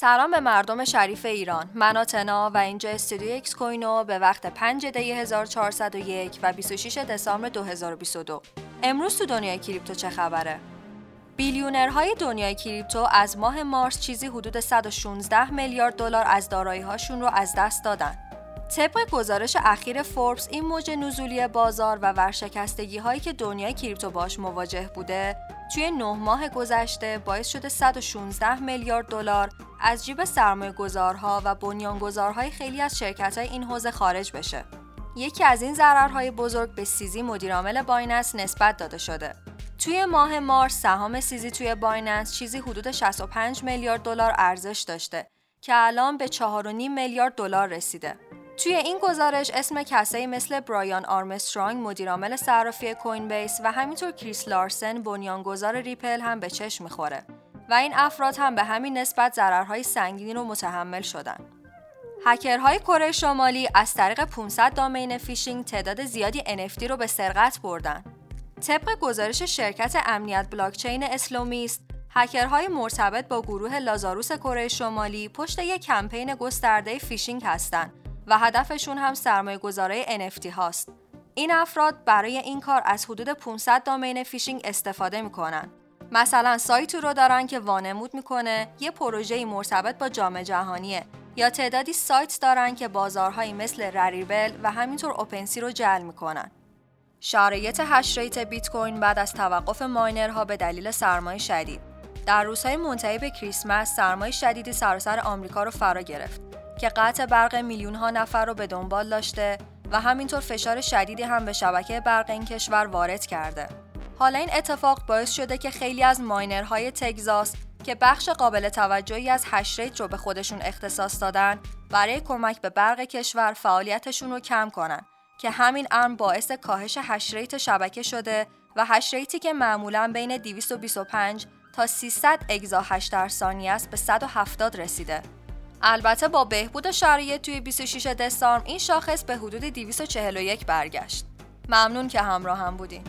سلام به مردم شریف ایران. من آتنا و اینجا استودیو اکس کوینو به وقت 5 دی 1401 و 26 دسامبر 2022 امروز تو دنیای کریپتو چه خبره؟ billionaire های دنیای کریپتو از ماه مارس چیزی حدود 116 میلیارد دلار از دارایی‌هاشون رو از دست دادن. طبق گزارش اخیر فوربس این موج نزولی بازار و ورشکستگی هایی که دنیای کریپتو باش مواجه بوده توی نه ماه گذشته باعث شده 116 میلیارد دلار از جیب سرمایه گذارها و بنیانگذارهای خیلی از شرکت های این حوزه خارج بشه. یکی از این ضررهای بزرگ به CZ مدیرعامل بایننس نسبت داده شده. توی ماه مارس سهام CZ توی بایننس چیزی حدود 65 میلیارد دلار ارزش داشته که الان به 4.5 میلیارد دلار رسیده. توی این گزارش اسم کسایی مثل برایان آرمسترانگ مدیرعامل صرافی کوین بیس و همینطور کریس لارسن بنیانگذار ریپل هم به چشم می‌خوره و این افراد هم به همین نسبت ضررهای سنگینی رو متحمل شدن. هکرهای کره شمالی از طریق 500 domain فیشینگ تعداد زیادی NFT رو به سرقت بردن. طبق گزارش شرکت امنیت بلاکچین اسلومیست، هکرهای مرتبط با گروه لازاروس کره شمالی پشت یک کمپین گسترده فیشینگ هستند و هدفشون هم سرمایه گذارهای NFT هاست. این افراد برای این کار از حدود 500 domain فیشینگ استفاده می‌کنن. مثلا سایتی رو دارن که وانمود می‌کنه یه پروژه مرتبط با جام جهانیه یا تعدادی سایت دارن که بازارهایی مثل Rarible و همینطور OpenSea رو جعل می‌کنن. شرایط hash rate بیت کوین بعد از توقف ماینرها به دلیل سرمای شدید در روزهای منتهی به کریسمس سرمای شدیدی سراسر آمریکا رو فرا گرفت که قطع برق میلیون ها نفر رو به دنبال داشته و همینطور فشار شدیدی هم به شبکه برق این کشور وارد کرده. حالا این اتفاق باعث شده که خیلی از ماینرهای تگزاس که بخش قابل توجهی از hash rate رو به خودشون اختصاص دادن برای کمک به برق کشور فعالیتشون رو کم کنن که همین امر باعث کاهش hash rate شبکه شده و hash rate ی که معمولا بین 225 تا 300 exahash در ثانیه است به 170 رسیده. البته با بهبود شرایط توی 26 دسامبر این شاخص به حدود 241 برگشت. ممنون که همراه هم بودین.